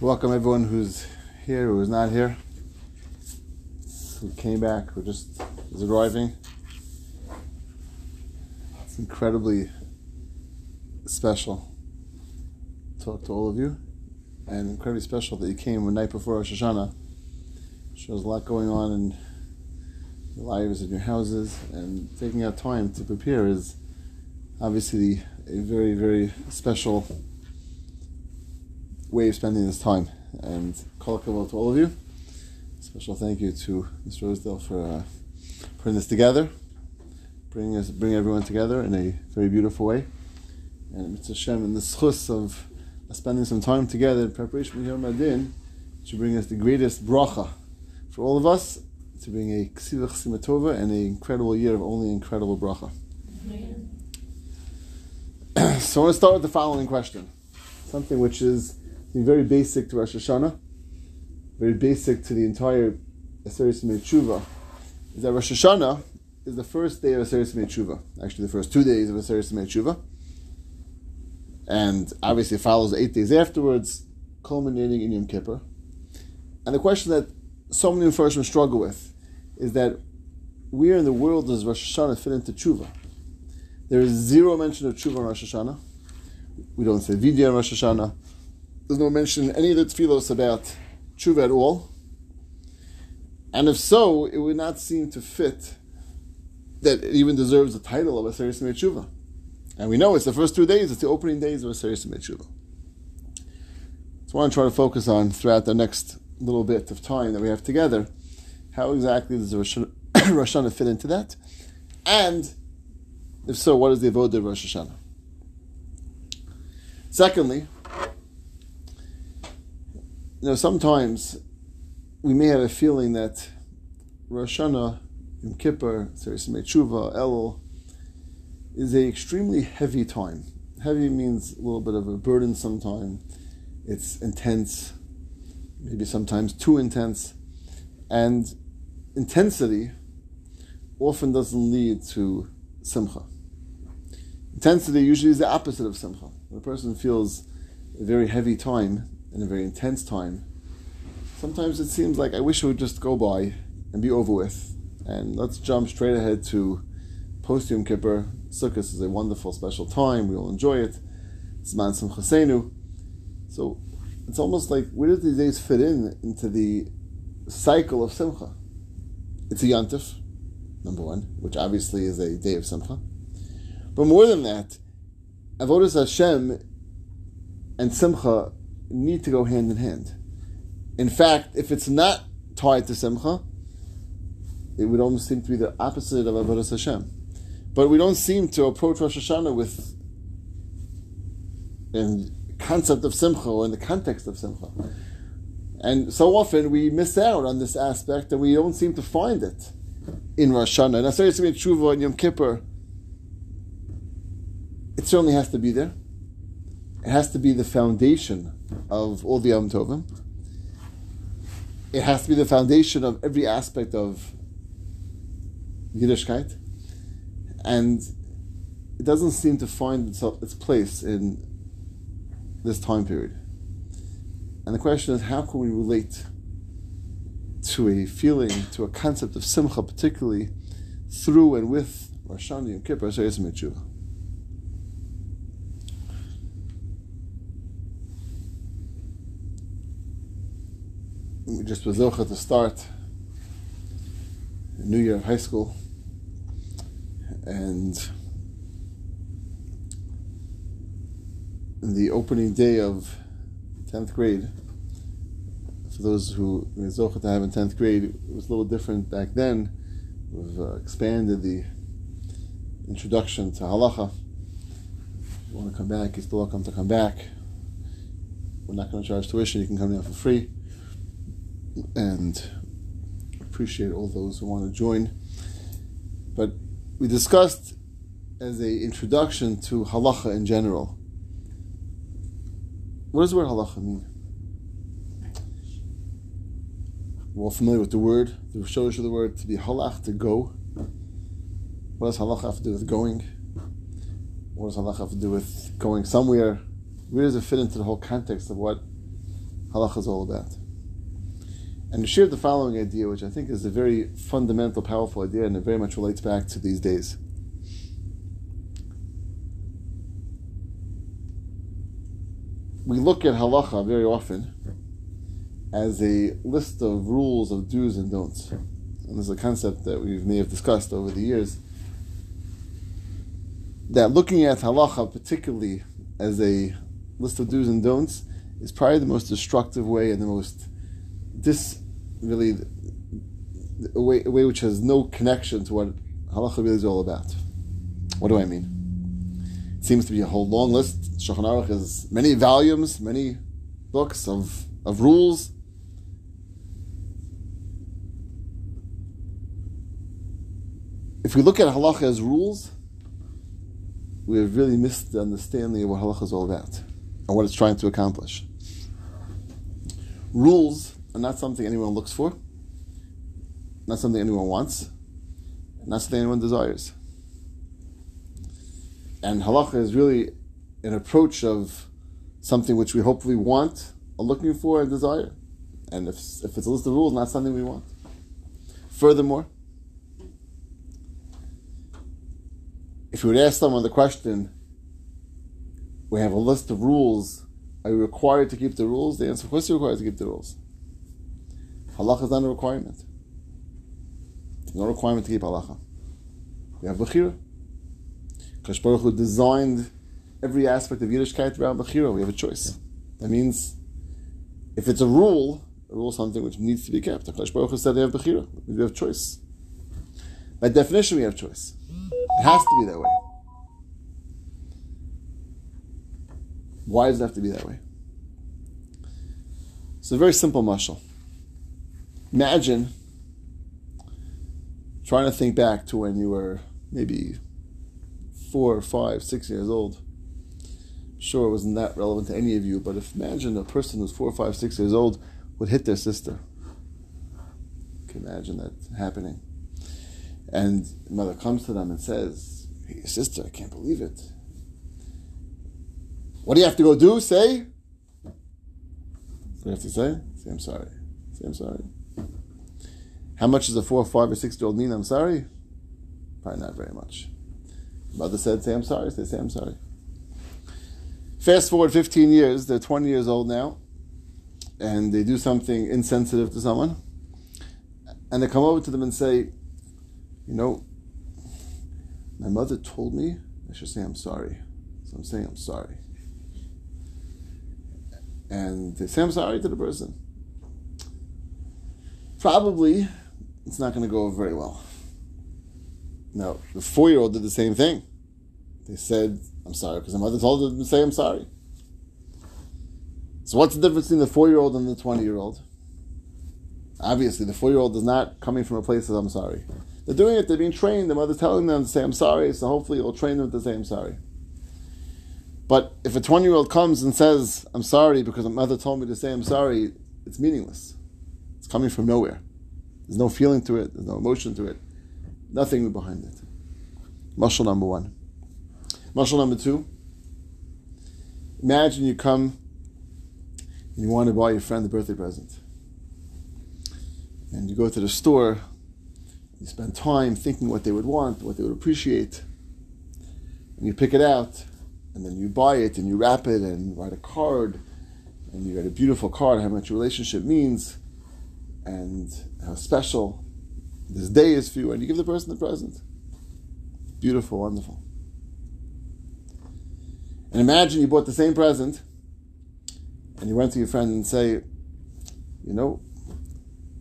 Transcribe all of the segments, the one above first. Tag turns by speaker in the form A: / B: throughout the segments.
A: Welcome everyone who's here, who is not here, who came back, who just is arriving. It's incredibly special to talk to all of you, and incredibly special that you came the night before Rosh Hashanah. Shows a lot going on in your lives and your houses, and taking out time to prepare is obviously a very, very special way of spending this time. And call to all of you. Special thank you to Mr. Rosedale for uh, putting this together, bringing us, bring everyone together in a very beautiful way. And Mitzvah Hashem in the schus of spending some time together in preparation for Yom HaDin to bring us the greatest bracha for all of us to bring a ksivach simatova and an incredible year of only incredible bracha. so I want to start with the following question, something which is very basic to Rosh Hashanah, very basic to the entire Aseret Tshuva, is that Rosh Hashanah is the first day of Aseret Tshuva, actually the first two days of Aseret Tshuva, and obviously follows eight days afterwards, culminating in Yom Kippur. And the question that so many Mepharshim struggle with is that where in the world does Rosh Hashanah fit into Tshuva? There is zero mention of Tshuva in Rosh Hashanah. We don't say Viduy in Rosh Hashanah. There's no mention in any of the tefillos about tshuva at all. And if so, it would not seem to fit that it even deserves the title of a Aseret Tshuva. And we know it's the first two days, it's the opening days of a Aseret Tshuva. So I want to try to focus on throughout the next little bit of time that we have together, how exactly does Rosh Hashanah fit into that? And if so, what is the Avodah of Rosh Hashanah? Secondly, you know, sometimes we may have a feeling that Rosh Hashanah, Yom Kippur, Serismei Tshuva, Elul, is a extremely heavy time. Heavy means a little bit of a burden sometimes. It's intense, maybe sometimes too intense, and intensity often doesn't lead to simcha. Intensity usually is the opposite of simcha. When a person feels a very heavy time, in a very intense time, sometimes it seems like I wish it would just go by and be over with. And let's jump straight ahead to post Yom Kippur. Sukkot is a wonderful, special time. We all enjoy it. It's Man Simchasenu. So it's almost like where do these days fit in into the cycle of Simcha? It's a Yantif, number one, which obviously is a day of Simcha. But more than that, Avodas Hashem and Simcha need to go hand in hand. In fact, if it's not tied to Simcha, it would almost seem to be the opposite of Avodah Hashem. But we don't seem to approach Rosh Hashanah with a concept of Simcha or in the context of Simcha. And so often we miss out on this aspect and we don't seem to find it in Rosh Hashanah. And Aseret Tshuva and Yom Kippur, it certainly has to be there. It has to be the foundation of all the Yom Tovim. It has to be the foundation of every aspect of Yiddishkeit. And it doesn't seem to find itself, its place in this time period. And the question is, how can we relate to a feeling, to a concept of simcha, particularly through and with Rosh Hashanah, Yom Kippur, Aseret Tshuva? We just was Zocha to start new year of high school. And the opening day of 10th grade, for those who were Zocha to have in 10th grade, it was a little different back then. We've uh, expanded the introduction to halacha. If you want to come back, you're still welcome to come back. We're not going to charge tuition, you can come down for free and appreciate all those who want to join. But we discussed as a introduction to halacha in general. What does the word halacha mean? We're all familiar with the word, the shorish of the word, to be halach, to go. What does halacha have to do with going? What does halacha have to do with going somewhere? Where does it fit into the whole context of what halacha is all about. And he shared the following idea, which I think is a very fundamental, powerful idea, and it very much relates back to these days. We look at halacha very often as a list of rules of do's and don'ts. And this is a concept that we may have discussed over the years. That looking at halacha particularly as a list of do's and don'ts is probably the most destructive way and the most dis really a way, a way which has no connection to what halacha really is all about. What do I mean? It seems to be a whole long list. Shulchan Aruch has many volumes, many books of, of rules. If we look at halacha as rules, we have really missed the understanding of what halacha is all about and what it's trying to accomplish. Rules not something anyone looks for, not something anyone wants, not something anyone desires. And halacha is really an approach of something which we hopefully want, are looking for, and desire. And if, if it's a list of rules, not something we want. Furthermore, if you would ask someone the question, we have a list of rules, are you required to keep the rules? The answer, of course, you're required to keep the rules. Halacha is not a requirement. No requirement to keep halacha. We have Bechira. Kash Baruch Hu designed every aspect of Yiddishkeit around Bechira. We have a choice. That means if it's a rule, a rule is something which needs to be kept. Kash Baruch Hu said they have Bechira. We have choice. By definition, we have choice. It has to be that way. Why does it have to be that way? It's a very simple mashal. Imagine trying to think back to when you were maybe four, five, six years old. Sure, it wasn't that relevant to any of you, but if imagine a person who's four, five, six years old would hit their sister. Can imagine that happening. And mother comes to them and says, hey, your sister, I can't believe it. What do you have to go do? Say? What do you have to say? Say, I'm sorry. Say, I'm sorry. How much does a four, five, or six year old mean I'm sorry? Probably not very much. Mother said, say I'm sorry. They say I'm sorry. Fast forward 15 years, they're 20 years old now, and they do something insensitive to someone, and they come over to them and say, You know, my mother told me I should say I'm sorry. So I'm saying I'm sorry. And they say I'm sorry to the person. Probably it's not going to go very well. Now, the four year old did the same thing. They said, I'm sorry, because the mother told them to say, I'm sorry. So, what's the difference between the four year old and the 20 year old? Obviously, the four year old is not coming from a place of, I'm sorry. They're doing it, they're being trained, the mother's telling them to say, I'm sorry, so hopefully it'll train them to say, I'm sorry. But if a 20 year old comes and says, I'm sorry because my mother told me to say, I'm sorry, it's meaningless. It's coming from nowhere. There's no feeling to it, there's no emotion to it, nothing behind it. Mashal number one. Mashal number two. Imagine you come and you want to buy your friend a birthday present. And you go to the store, you spend time thinking what they would want, what they would appreciate, and you pick it out, and then you buy it and you wrap it and write a card, and you write a beautiful card, how much your relationship means, and how special this day is for you, and you give the person the present. Beautiful, wonderful. And imagine you bought the same present, and you went to your friend and say, you know,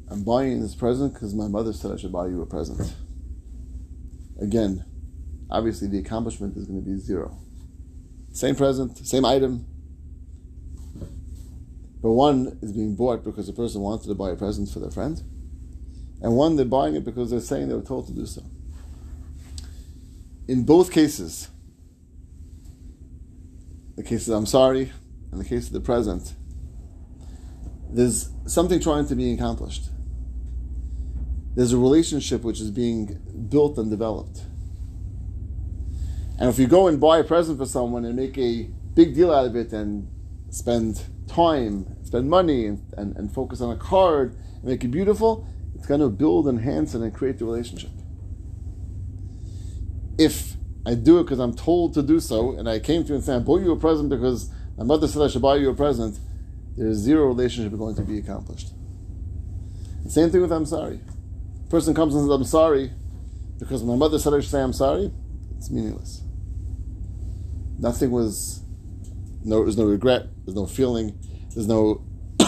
A: I'm buying this present because my mother said I should buy you a present. Again, obviously the accomplishment is going to be zero. Same present, same item, but one is being bought because the person wanted to buy a present for their friend, and one they're buying it because they're saying they were told to do so. In both cases, the case of I'm sorry and the case of the present, there's something trying to be accomplished. There's a relationship which is being built and developed. And if you go and buy a present for someone and make a big deal out of it and spend time, spend money, and, and, and focus on a card and make it beautiful, it's going to build, enhance, and create the relationship. If I do it because I'm told to do so, and I came to you and said, I bought you a present because my mother said I should buy you a present, there's zero relationship going to be accomplished. The same thing with I'm sorry. Person comes and says, I'm sorry because my mother said I should say I'm sorry, it's meaningless. Nothing was, no, there's no regret, there's no feeling, there's no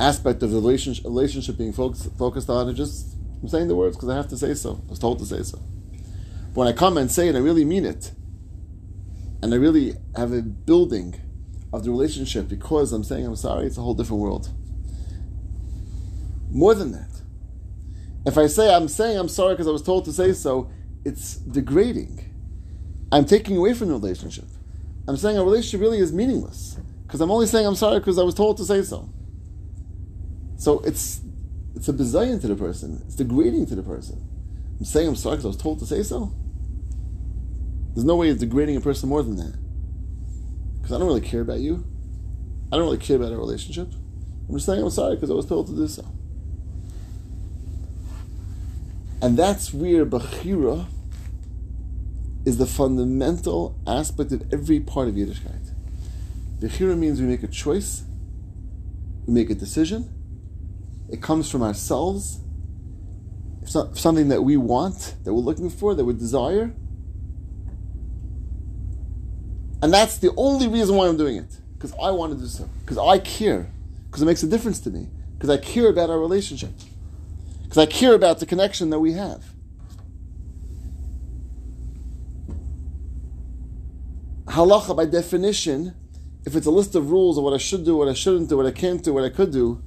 A: aspect of the relationship, relationship being focused, focused on. It just, I'm saying the words because I have to say so. I was told to say so. But when I come and say it, I really mean it. And I really have a building of the relationship because I'm saying I'm sorry, it's a whole different world. More than that, if I say I'm saying I'm sorry because I was told to say so, it's degrading. I'm taking away from the relationship. I'm saying a relationship really is meaningless because I'm only saying I'm sorry because I was told to say so. So it's it's a bizayon to the person. It's degrading to the person. I'm saying I'm sorry because I was told to say so. There's no way it's degrading a person more than that. Because I don't really care about you. I don't really care about our relationship. I'm just saying I'm sorry because I was told to do so. And that's where Bechira is the fundamental aspect of every part of Yiddishkeit. Bechira means we make a choice, we make a decision, it comes from ourselves, it's not something that we want, that we're looking for, that we desire. And that's the only reason why I'm doing it. Because I want to do so. Because I care. Because it makes a difference to me. Because I care about our relationship. Because I care about the connection that we have. Halacha, by definition, if it's a list of rules of what I should do, what I shouldn't do, what I can't do, what I could do,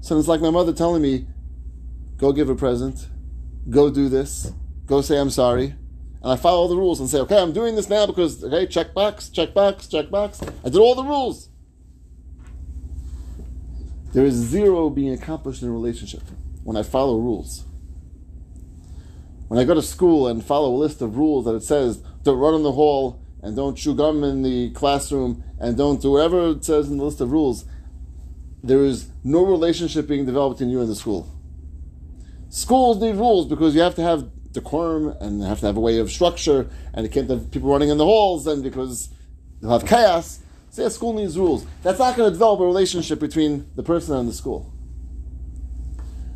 A: so it's like my mother telling me, go give a present, go do this, go say I'm sorry. And I follow the rules and say, okay, I'm doing this now because, okay, check box, check box, check box. I did all the rules. There is zero being accomplished in a relationship when I follow rules. When I go to school and follow a list of rules that it says, don't run in the hall and don't chew gum in the classroom and don't do whatever it says in the list of rules, there is no relationship being developed between you and the school. Schools need rules because you have to have decorum and you have to have a way of structure, and you can't have people running in the halls, and because you'll have chaos. Say a school needs rules. That's not going to develop a relationship between the person and the school.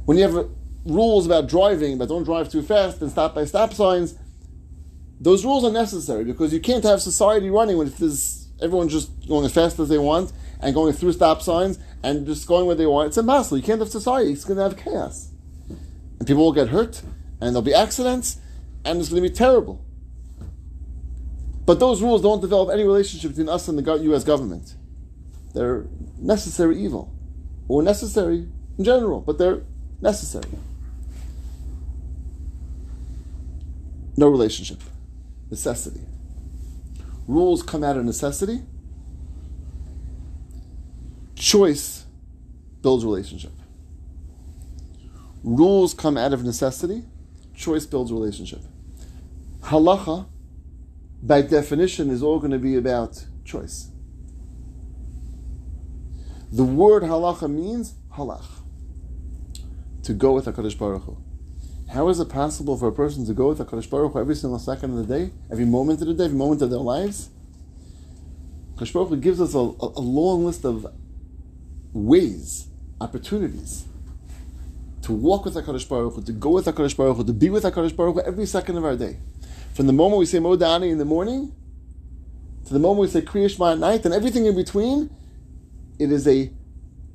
A: When you have rules about driving, but don't drive too fast and stop by stop signs, those rules are necessary because you can't have society running when there's everyone just going as fast as they want and going through stop signs and just going where they want. It's a muscle. You can't have society. It's going to have chaos. And people will get hurt, and there'll be accidents, and it's going to be terrible. But those rules don't develop any relationship between us and the U.S. government. They're necessary evil, or necessary in general, but they're necessary. No relationship. Necessity. Rules come out of necessity Choice builds relationship. Rules come out of necessity. Choice builds relationship. Halacha, by definition, is all going to be about choice. The word halacha means halach, to go with HaKadosh Baruch Hu. How is it possible for a person to go with HaKadosh Baruch Hu every single second of the day, every moment of the day, every moment of their lives? HaKadosh Baruch Hu gives us a, a, long list of ways, opportunities to walk with HaKadosh Baruch Hu, to go with HaKadosh Baruch Hu, to be with HaKadosh Baruch Hu every second of our day. From the moment we say Modeh Ani in the morning to the moment we say Kriya Shema at night and everything in between, it is a,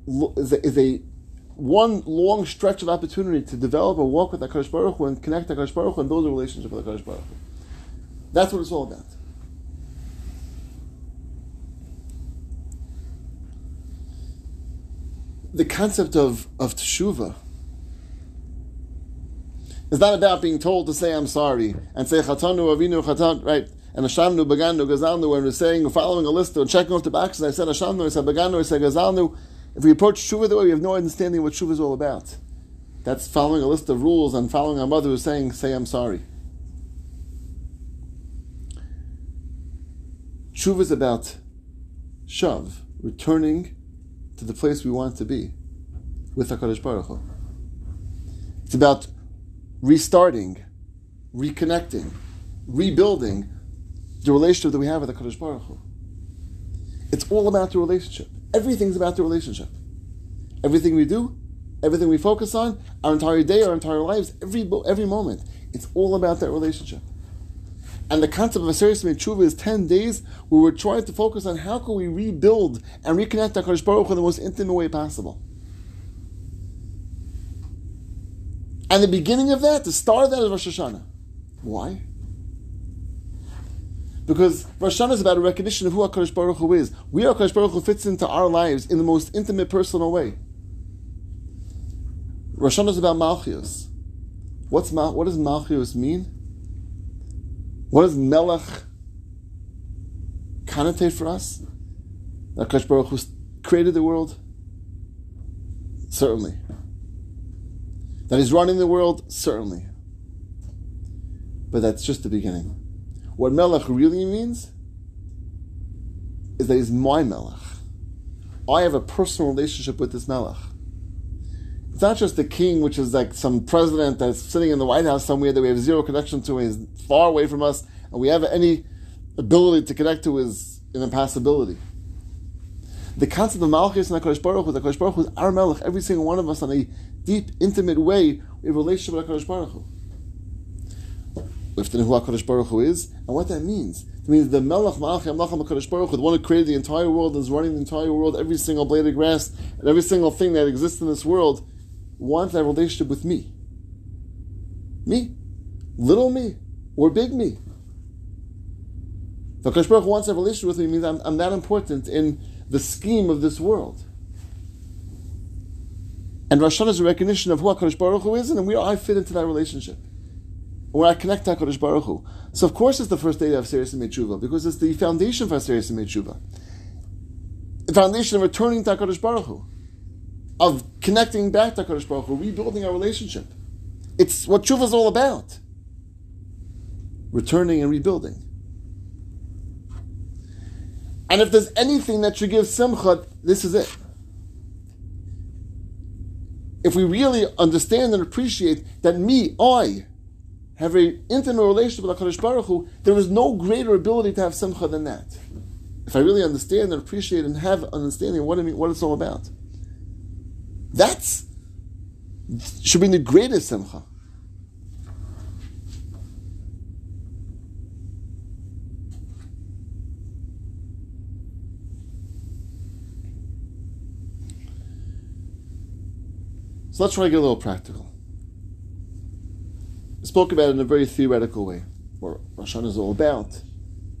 A: is a, is a one long stretch of opportunity to develop a walk with HaKadosh Baruch Hu and connect HaKadosh Baruch Hu and build a relationship with HaKadosh Baruch Hu. That's what it's all about. the concept of, of teshuva is not about being told to say I'm sorry and say chatanu avinu chatan right and ashamnu bagadnu gazalnu when we're saying following a list or checking off the boxes I said ashamnu I said bagadnu I said gazalnu if we approach teshuva the way we have no understanding what teshuva is all about that's following a list of rules and following our mother who's saying say I'm sorry teshuva is about shav, returning to the place we want to be with HaKadosh Baruch Hu. It's about restarting, reconnecting, rebuilding the relationship that we have with HaKadosh Baruch Hu. It's all about the relationship. Everything's about the relationship. Everything we do, everything we focus on, our entire day, our entire lives, every, every moment, it's all about that relationship. And the concept of a serious tshuva is 10 days where we're trying to focus on how can we rebuild and reconnect HaKadosh Baruch Hu in the most intimate way possible. And the beginning of that, the start of that is Rosh Hashanah. Why? Because Rosh Hashanah is about a recognition of who HaKadosh Baruch Hu is. We are HaKadosh Baruch Hu fits into our lives in the most intimate, personal way. Rosh Hashanah is about Malchios. What's what does Malchios mean? What does Melech connotate for us? That HaKadosh Baruch Hu created the world? Certainly. That he's running the world? Certainly. But that's just the beginning. What Melech really means is that he's my Melech. I have a personal relationship with this Melech. It's not just the king, which is like some president that's sitting in the White House somewhere that we have zero connection to and is far away from us, and we have any ability to connect to is an impossibility. The concept of Malchus and HaKadosh Baruch Hu, the HaKadosh Baruch Hu is our Melech, every single one of us on a deep, intimate way, we have a relationship with HaKadosh Baruch Hu. Know who HaKadosh Baruch Hu is and what that means. It means the Melech Malach Yamlacham HaKadosh Baruch Hu, the one who created the entire world, is running the entire world, every single blade of grass, and every single thing that exists in this world, wants that relationship with me. Me. Little me. Or big me. If HaKadosh Baruch Hu wants that relationship with me, means I'm, I'm that important in the scheme of this world. And Rosh Hashanah is a recognition of who HaKadosh Baruch Hu is, and where I fit into that relationship where I connect to HaKadosh Baruch Hu. So of course it's the first day of Seres Tshuva because it's the foundation for Seres Tshuva. The foundation of returning to HaKadosh Baruch Hu, of connecting back to HaKadosh Baruch Hu, rebuilding our relationship. It's what Tshuva is all about. Returning and rebuilding. And if there's anything that should give simcha, this is it. If we really understand and appreciate that me, I, have an intimate relationship with HaKadosh Baruch Hu, there is no greater ability to have simcha than that. If I really understand and appreciate and have understanding of what, I mean, what it's all about. That's should be the greatest simcha. So let's try to get a little practical spoke about it in a very theoretical way, what Rosh is all about.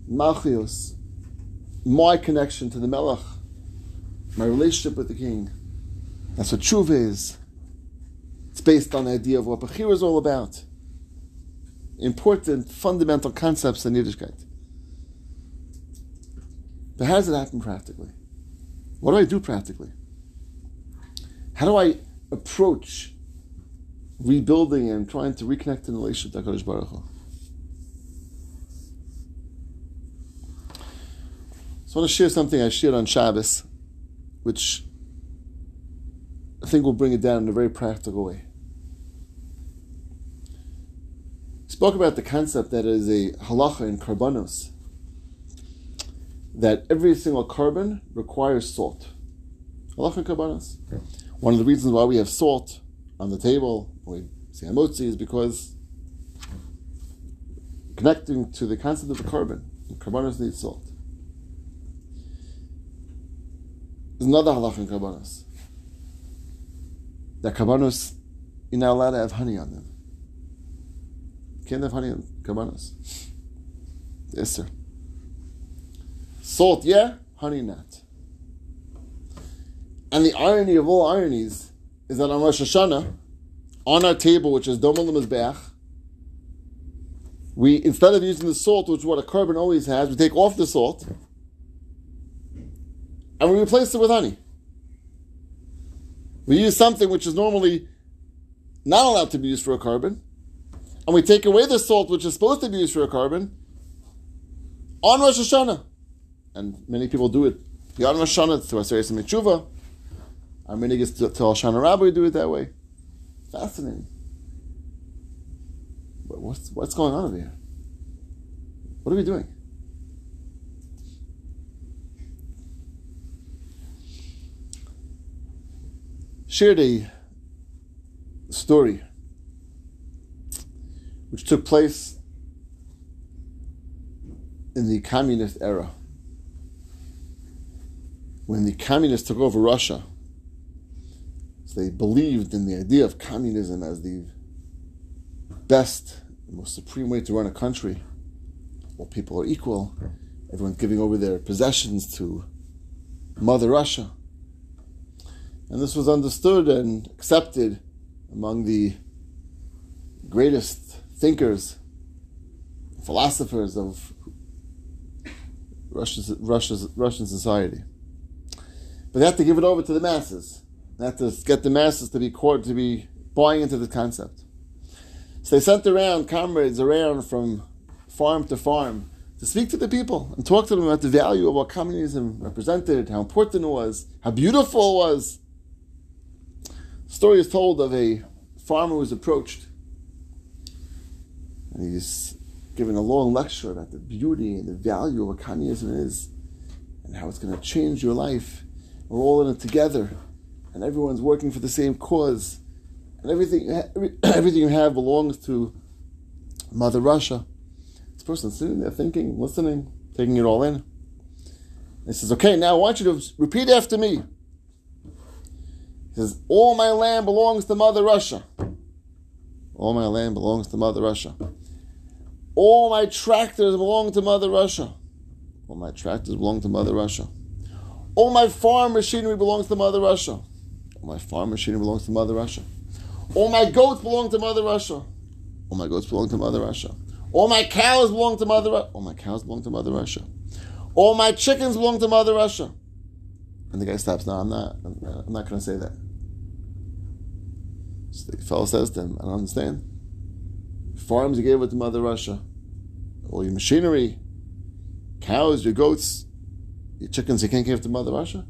A: Malchios, my connection to the Melech, my relationship with the king. That's what tshuva is. It's based on the idea of what Bechira is all about. Important, fundamental concepts in Yiddishkeit. But how does it happen practically? What do I do practically? How do I approach rebuilding and trying to reconnect in the relationship to HaKadosh Baruch Hu. So I want to share something I shared on Shabbos, which I think will bring it down in a very practical way. Spoke about the concept that is a halacha in karbanos, that every single korban requires salt. Halacha in karbanos. One of the reasons why we have salt on the table, we say hamotzi, is because connecting to the concept of the korban, karbanos need salt. There's another halach in karbanos. That karbanos, you're not allowed to have honey on them. You can't have honey on carbonos. Yes, sir. Salt, yeah, honey, not. And the irony of all ironies is that on Rosh Hashanah, on our table, which is Domel Mizbeach, we instead of using the salt, which is what a korban always has, we take off the salt and we replace it with honey. We use something which is normally not allowed to be used for a korban, and we take away the salt which is supposed to be used for a carbon on Rosh Hashanah. And many people do it Yad Mashana to Aseres and Metshuva. Our minig is to, to Shana Rabbi do it that way. Fascinating. But what's, what's going on over here? What are we doing? Shared a story which took place in the communist era when the communists took over Russia. They believed in the idea of communism as the best, most supreme way to run a country. All people are equal. Everyone's giving over their possessions to Mother Russia. And this was understood and accepted among the greatest thinkers, philosophers of Russia's, Russian society. But they have to give it over to the masses. They have to get the masses to be caught, to be buying into the concept. So they sent around comrades around from farm to farm to speak to the people and talk to them about the value of what communism represented, how important it was, how beautiful it was. The story is told of a farmer who was approached. And he's given a long lecture about the beauty and the value of what communism is and how it's going to change your life. We're all in it together, and everyone's working for the same cause, and everything everything you have belongs to Mother Russia. This person's sitting there thinking, listening, taking it all in. He says, "Okay, now I want you to repeat after me." He says, "All my land belongs to Mother Russia. All my land belongs to Mother Russia. All my tractors belong to Mother Russia. All my tractors belong to Mother Russia." All my farm machinery belongs to Mother Russia. My farm machinery belongs to Mother Russia. All my goats belong to Mother Russia. All my goats belong to Mother Russia. All my cows belong to Mother Russia. All my cows belong to Mother Russia. All my chickens belong to Mother Russia. And the guy stops. No, I'm not. I'm not going to say that. So the fellow says to him, I don't understand. Farms you gave it to Mother Russia. All your machinery, cows, your goats, your chickens you can't give to Mother Russia?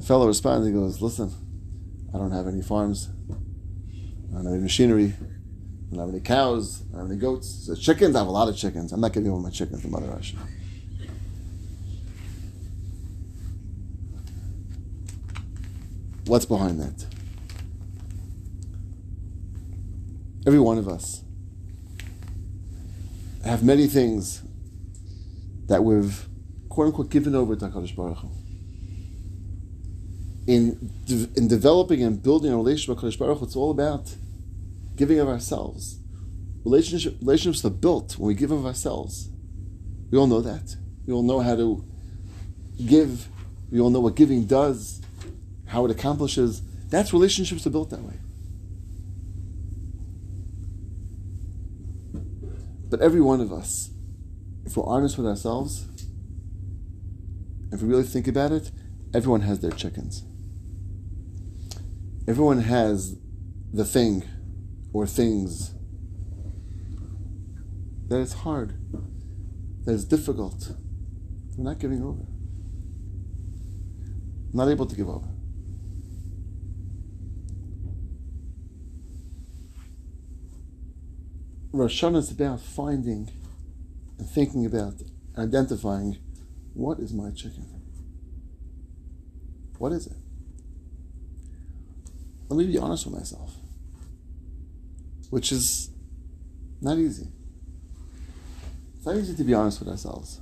A: The fellow responds, he goes, Listen, I don't have any farms. I don't have any machinery. I don't have any cows. I don't have any goats. So chickens, I have a lot of chickens. I'm not giving away my chickens to Mother Russia. What's behind that? Every one of us have many things that we've quote unquote given over to HaKadosh Baruch Hu. In, in developing and building a relationship with HaKadosh Baruch it's all about giving of ourselves. Relationship, relationships are built when we give of ourselves. We all know that. We all know how to give. We all know what giving does, how it accomplishes. That's relationships are built that way. But every one of us, if we're honest with ourselves, if we really think about it, everyone has their chickens. Everyone has the thing or things that is hard, that is difficult. We're not giving over. Not able to give over. Rosh is about finding and thinking about, identifying what is my chicken? What is it? Let me be honest with myself, which is not easy. It's not easy to be honest with ourselves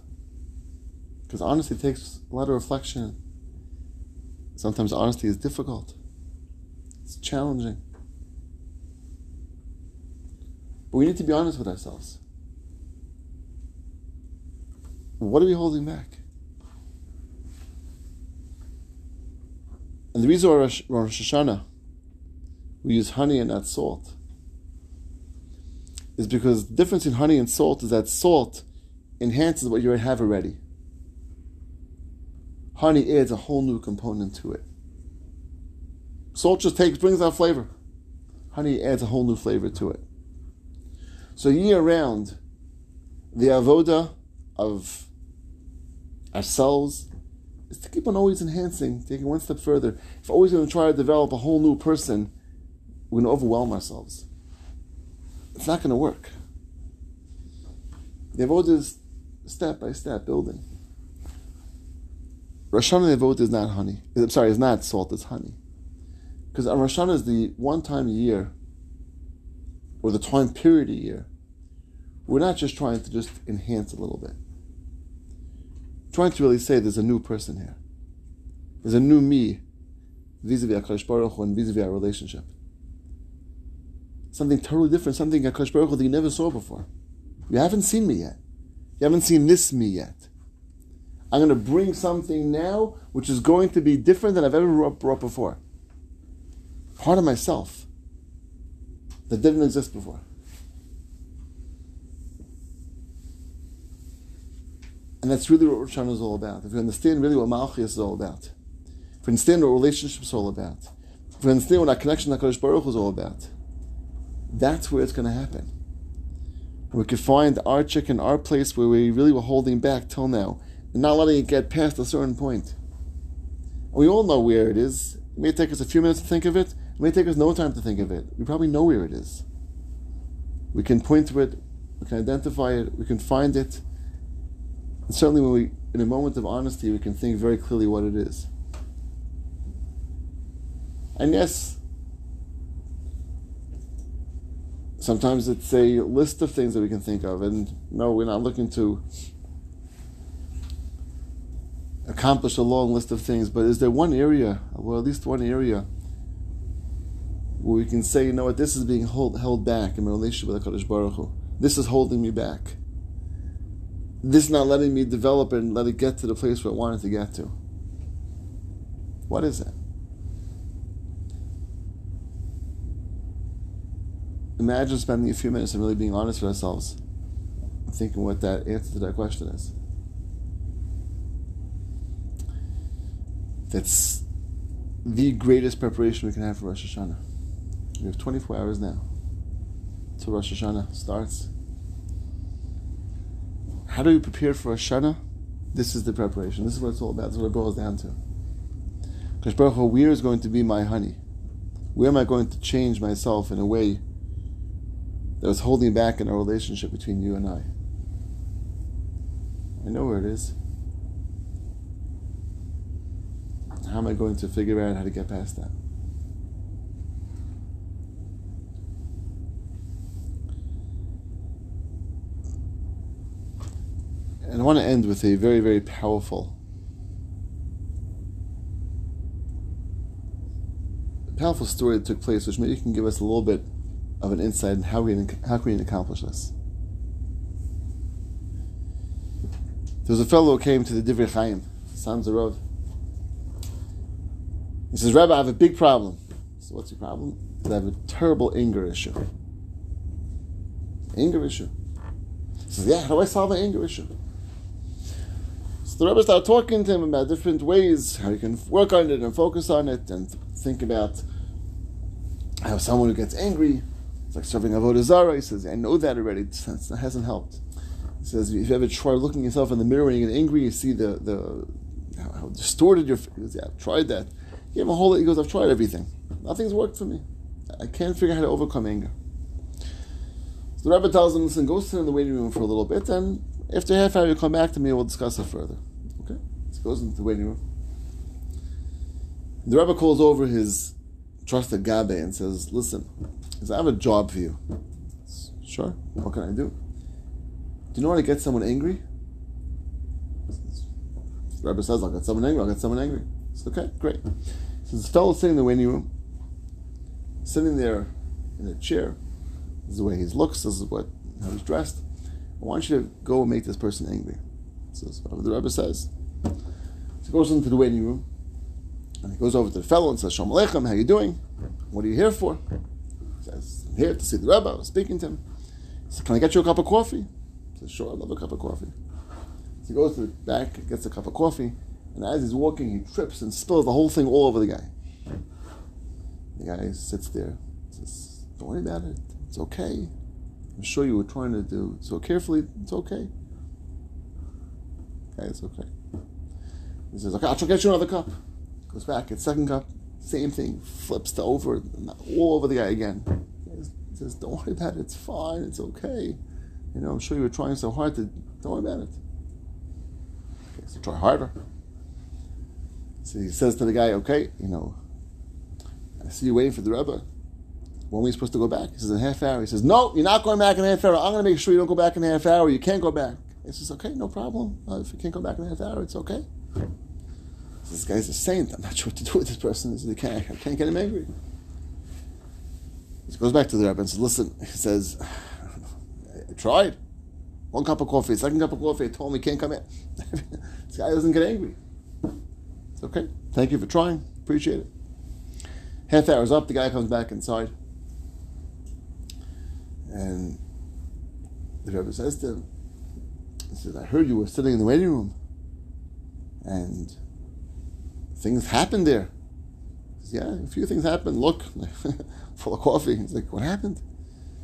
A: because honesty takes a lot of reflection. Sometimes honesty is difficult, it's challenging. But we need to be honest with ourselves. What are we holding back? And the reason why Rosh, Rosh Hashanah we use honey and not salt is because the difference in honey and salt is that salt enhances what you have already. Honey adds a whole new component to it. Salt just takes brings out flavor. Honey adds a whole new flavor to it. So year round, the avoda of ourselves is to keep on always enhancing, taking one step further. If always going to try to develop a whole new person, we're going to overwhelm ourselves. It's not going to work. The avodah is step by step building. Rosh Hashanah avodah is not honey. I'm sorry, it's not salt. It's honey. Because Rosh Hashanah is the one time a year, or the time period a year. We're not just trying to just enhance a little bit trying to really say there's a new person here. There's a new me vis-a-vis Baruch Hu and vis-a-vis our relationship. Something totally different, something HaKadosh Baruch Hu that you never saw before. You haven't seen me yet. You haven't seen this me yet. I'm going to bring something now which is going to be different than I've ever brought before. Part of myself that didn't exist before. And that's really what Rosh Hashanah is all about. If you understand really what Malchus is all about, if you understand what relationships is all about, if you understand what our connection to HaKadosh Baruch Hu is all about, that's where it's going to happen. We can find our chicken, our place where we really were holding back till now, and not letting it get past a certain point. we all know where it is. It may take us a few minutes to think of it. It may take us no time to think of it. We probably know where it is. We can point to it. We can identify it. We can find it. And certainly, when we, in a moment of honesty, we can think very clearly what it is. And yes, sometimes it's a list of things that we can think of, and no, we're not looking to accomplish a long list of things, but is there one area, well, at least one area, where we can say, you know what, this is being hold, held back in my relationship with HaKadosh Baruch Hu. This is holding me back this is not letting me develop and let it get to the place where I wanted to get to. What is it? Imagine spending a few minutes and really being honest with ourselves thinking what that answer to that question is. That's the greatest preparation we can have for Rosh Hashanah. We have 24 hours now till Rosh Hashanah starts. How do we prepare for Rosh Hashanah? This is the preparation. This is what it's all about. This is what it boils down to. Because Baruch where is going to be my honey? Where am I going to change myself in a way that is holding back in a relationship between you and I? I know where it is. How am I going to figure out how to get past that? And I want to end with a very, very powerful, powerful story that took place, which maybe you can give us a little bit of an insight in how we how can we accomplish this. There was a fellow who came to the Divrei Chaim, Rav. He says, Rabbi, I have a big problem. So what's your problem? I have a terrible anger issue. Anger issue. He says, yeah, how do I solve an anger issue? So the Rebbe started talking to him about different ways how you can work on it and focus on it and think about how someone who gets angry, like serving avodah zarah. He says, "I know that already. That hasn't helped." He says, "If you ever try looking yourself in the mirror when you get angry, you see the the how, how distorted your face. Yeah, I've tried that. He gave him a whole. He goes, "I've tried everything. Nothing's worked for me. I can't figure out how to overcome anger." So the rabbi tells him, "Listen, go sit in the waiting room for a little bit, and after half hour, you come back to me. We'll discuss it further." Okay? He goes into the waiting room. The rabbi calls over his trusted Gabbai and says, Listen, says, I have a job for you. Sure, what can I do? Do you know how to get someone angry? The Rebbe says, I'll get someone angry, I'll get someone angry. Says, okay, great. So this fellow sitting in the waiting room, sitting there in a chair. This is the way he looks, this is what how he's dressed. I want you to go and make this person angry. This is what the Rebbe says. So he goes into the waiting room and he goes over to the fellow and says, Shalom Aleichem, how you doing? What are you here for? Says, I'm here to see the Rebbe. I speaking to him. He says, Can I get you a cup of coffee? He says, Sure, i love a cup of coffee. So he goes to the back, gets a cup of coffee, and as he's walking, he trips and spills the whole thing all over the guy. The guy sits there, says, Don't worry about it. It's okay. I'm sure you were trying to do so carefully. It's okay. Okay, it's okay. He says, okay, I'll get you another cup. Goes back, gets second cup, same thing, flips to over, all over the guy again. He says, don't worry about it, it's fine, it's okay. You know, I'm sure you were trying so hard to, don't worry about it. Okay, so try harder. So he says to the guy, okay, you know, I see you waiting for the Rebbe. When are we supposed to go back? He says, in a half hour. He says, no, you're not going back in a half hour. I'm going to make sure you don't go back in a half hour. You can't go back. He says, okay, no problem. Uh, if you can't go back in a half hour, it's okay. This guy's a saint. I'm not sure what to do with this person. I can't, I can't get him angry. He goes back to the Rebbe and says, listen, he says, I tried. One cup of coffee, second cup of coffee, told him he can't come in. this guy doesn't get angry. It's okay. Thank you for trying. Appreciate it. Half hour's up, the guy comes back inside. And the Rebbe says to him, he says, I heard you were sitting in the waiting room. And things happened there. Says, yeah, a few things happened. Look, full of coffee. He's like, what happened?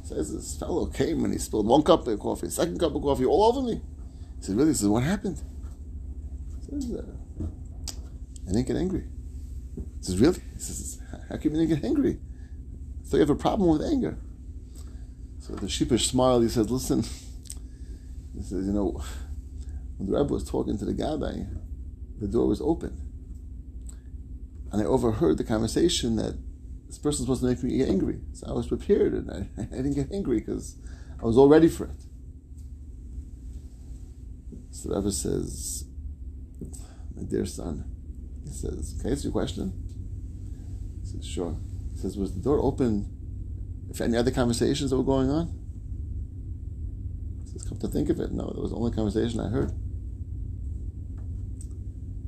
A: He says, this fellow came and he spilled one cup of coffee, second cup of coffee, all over me. He said, really? He says, what happened? He says, uh, I didn't get angry. He says, really? He says, how come you didn't get angry? So you have a problem with anger. So the sheepish smile, he says, listen, he says, you know, when the Rebbe was talking to the Gabbai, the door was open. And I overheard the conversation that this person's supposed to make me angry. So I was prepared and I, I didn't get angry because I was all ready for it. So the Rebbe says, my dear son, he says, can I answer your question? He says, sure. He says, was the door open if any other conversations that were going on? He says, come to think of it, no, that was the only conversation I heard.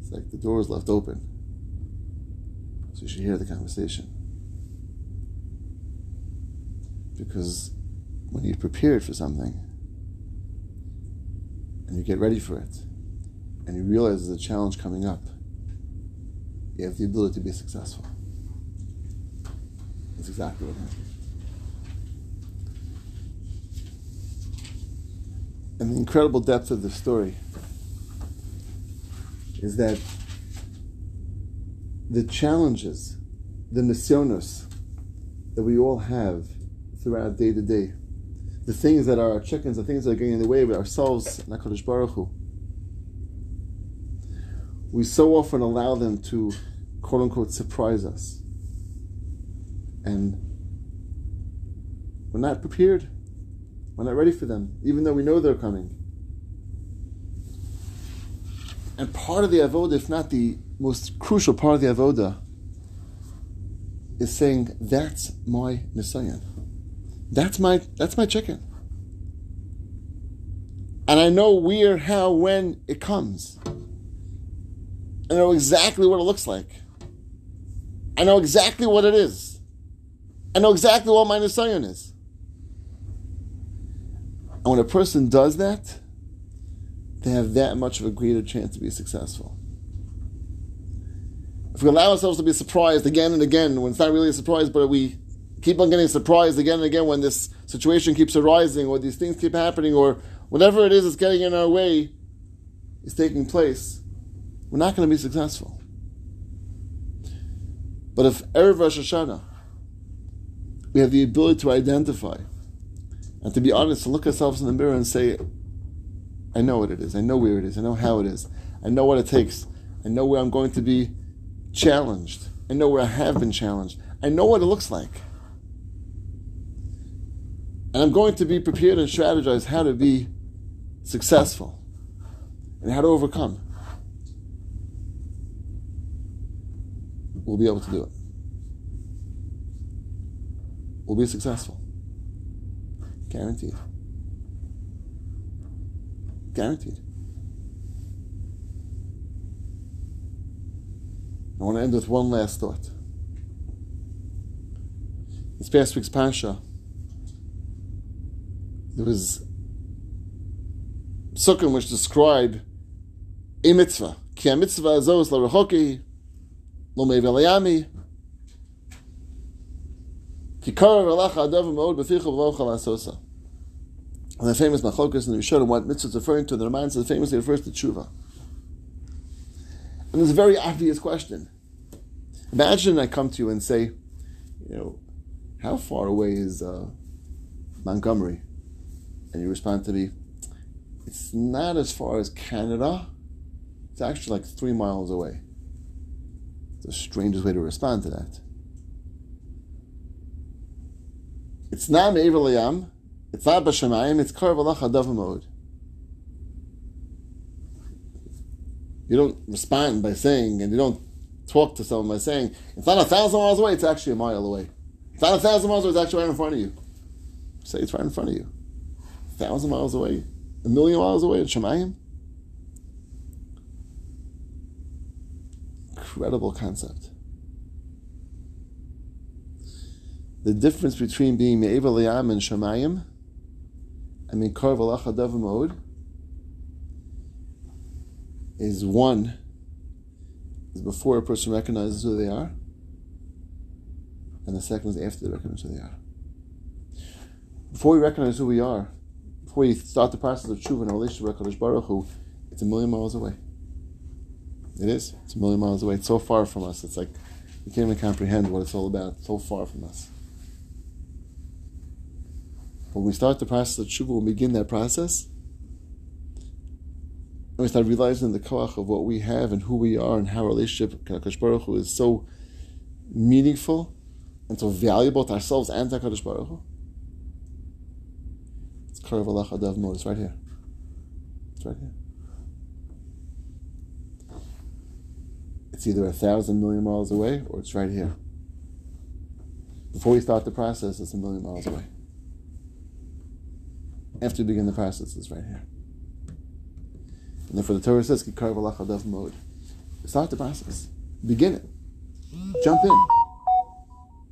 A: It's like the door was left open. You should hear the conversation. Because when you're prepared for something and you get ready for it and you realize there's a challenge coming up, you have the ability to be successful. That's exactly what happened. And the incredible depth of the story is that the challenges, the nisyonos that we all have throughout day to day, the things that are our chickens, the things that are getting in the way of ourselves and Baruch Hu, we so often allow them to quote unquote surprise us. And we're not prepared. We're not ready for them, even though we know they're coming. And part of the avoda, if not the most crucial part of the avoda, is saying, "That's my nisayon. That's my that's my chicken." And I know where, how, when it comes. I know exactly what it looks like. I know exactly what it is. I know exactly what my nisayon is. And when a person does that, they have that much of a greater chance to be successful. If we allow ourselves to be surprised again and again, when it's not really a surprise, but we keep on getting surprised again and again when this situation keeps arising, or these things keep happening, or whatever it is that's getting in our way is taking place, we're not going to be successful. But if Erev Rosh Hashanah, we have the ability to identify and to be honest, to look ourselves in the mirror and say, I know what it is. I know where it is. I know how it is. I know what it takes. I know where I'm going to be challenged. I know where I have been challenged. I know what it looks like. And I'm going to be prepared and strategize how to be successful and how to overcome. We'll be able to do it. We'll be successful. Guaranteed. Guaranteed. I want to end with one last thought. This past week's Parsha, there was psukim which described a mitzvah. Ki a mitzvah azos la rechoki, lo mevelayami, ki kara v'alacha adav ma'od b'ficha v'locha la'asosa. And the famous Machlokes and the Rishonim, what mitzvah is referring to, the reminds us famously refers to tshuva. And it's a very obvious question. Imagine I come to you and say, you know, how far away is uh, Montgomery? And you respond to me, it's not as far as Canada. It's actually like three miles away. It's the strangest way to respond to that. It's not Liam, it's not Bashamayim, it's Kar V'lach Adav You don't respond by saying, and you don't talk to someone by saying, it's not a thousand miles away, it's actually a mile away. It's not a thousand miles away, it's actually right in front of you. Say it's right in front of you. A thousand miles away, a million miles away in Shemayim. Incredible concept. The difference between being Me'eva Liam and Shemayim and Mikar V'lach Adav mode is one is before a person recognizes who they are, and the second is after they recognize who they are. Before we recognize who we are, before we start the process of tshuva and our relationship with Baruch Hu, it's a million miles away. It is. It's a million miles away. It's so far from us. It's like we can't even comprehend what it's all about. It's so far from us. When we start the process of tshuva, we begin that process, and we start realizing the koach of what we have and who we are and how our relationship with Baruch Hu is so meaningful and so valuable to ourselves and to Hakadosh Baruch Hu. It's Karav Allah Adav Mod. It's right here. It's right here. It's either a thousand million miles away or it's right here. Before we start the process, it's a million miles away. After we begin the process, it's right here. And therefore the Torah says, Kikar v'lach mode. Start the process. Begin it. Jump in.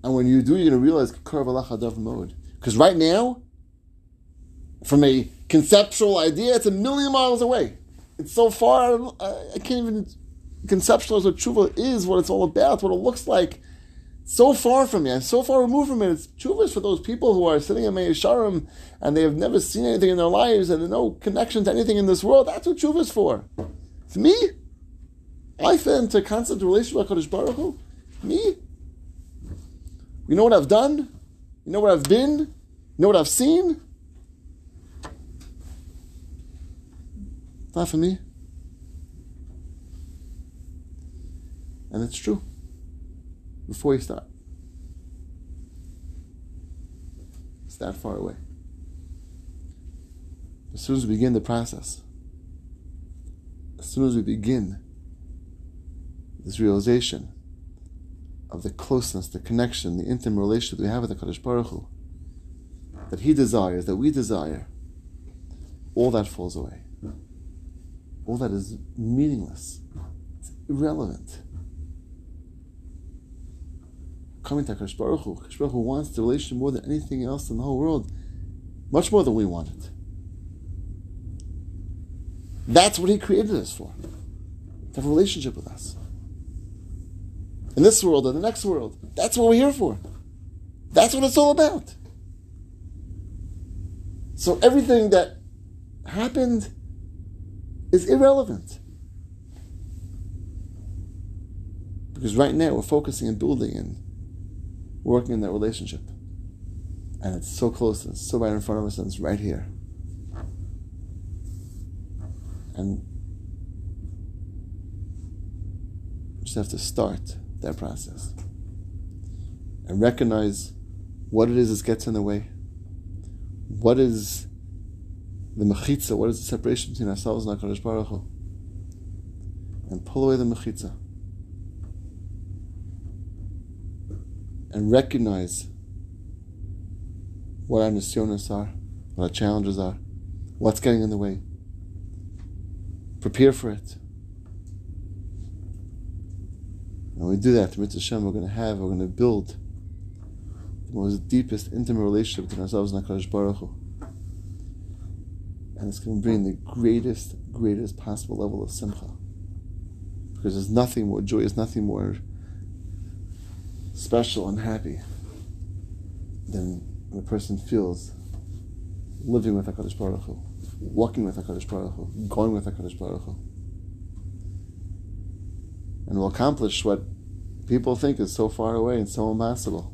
A: And when you do, you're going to realize Kikar v'lach mode. Because right now, from a conceptual idea, it's a million miles away. It's so far, I can't even conceptualize what tshuva is, what it's all about, what it looks like so far from me, so far removed from it. It's tshuva for those people who are sitting in Meah Shearim and they have never seen anything in their lives and no connection to anything in this world. That's what tshuva is for. It's me. I fit into concept of relationship with Kodesh Baruch Hu. Me. You know what I've done? You know where I've been? You know what I've seen? Not for me. And it's true before you start. It's that far away. As soon as we begin the process, as soon as we begin this realization of the closeness, the connection, the intimate relationship we have with the Kadosh Baruch Hu, that He desires, that we desire, all that falls away. All that is meaningless. It's irrelevant coming to Hakadosh Baruch Hu. Baruch Hu wants the relationship more than anything else in the whole world, much more than we want it. That's what He created us for, to have a relationship with us. In this world and the next world, that's what we're here for. That's what it's all about. So everything that happened is irrelevant. Because right now we're focusing on building and working in that relationship. And it's so close, and it's so right in front of us, and it's right here. And we just have to start that process and recognize what it is that gets in the way. What is the mechitza? What is the separation between ourselves and HaKadosh Baruch Hu? And pull away the mechitza. And recognize what our nisyonos are, what our challenges are, what's getting in the way. Prepare for it. And when we do that, Mitzvah Hashem, we're going to have, we're going to build the most deepest, intimate relationship between ourselves and HaKadosh Baruch Hu. And it's going to bring the greatest, greatest possible level of simcha. Because there's nothing more joyous, nothing more special and happy than the person feels living with HaKadosh Baruch Hu, walking with HaKadosh Baruch Hu, going with HaKadosh Baruch Hu. and will accomplish what people think is so far away and so impossible.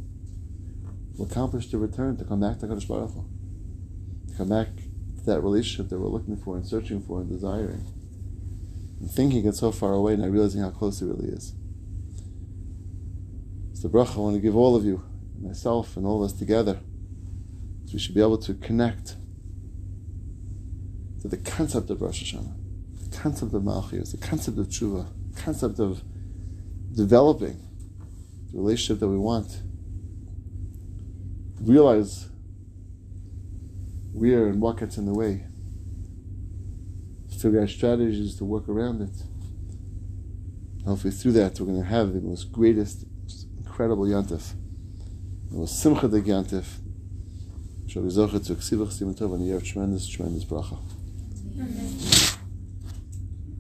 A: We'll accomplish the return to come back to Kadosh Baruch Hu, to come back to that relationship that we're looking for and searching for and desiring, and thinking it's so far away, not realizing how close it really is. So, bracha I want to give all of you, myself, and all of us together, so we should be able to connect to the concept of Rosh Hashanah, the concept of Malchus, the concept of Tshuva, the concept of developing the relationship that we want. Realize where and what gets in the way. Figure out strategies to work around it. Hopefully, through that, we're going to have the most greatest, incredible yantif, the most simcha de yantif. Zoche to ksivach siman and a year of tremendous, tremendous bracha.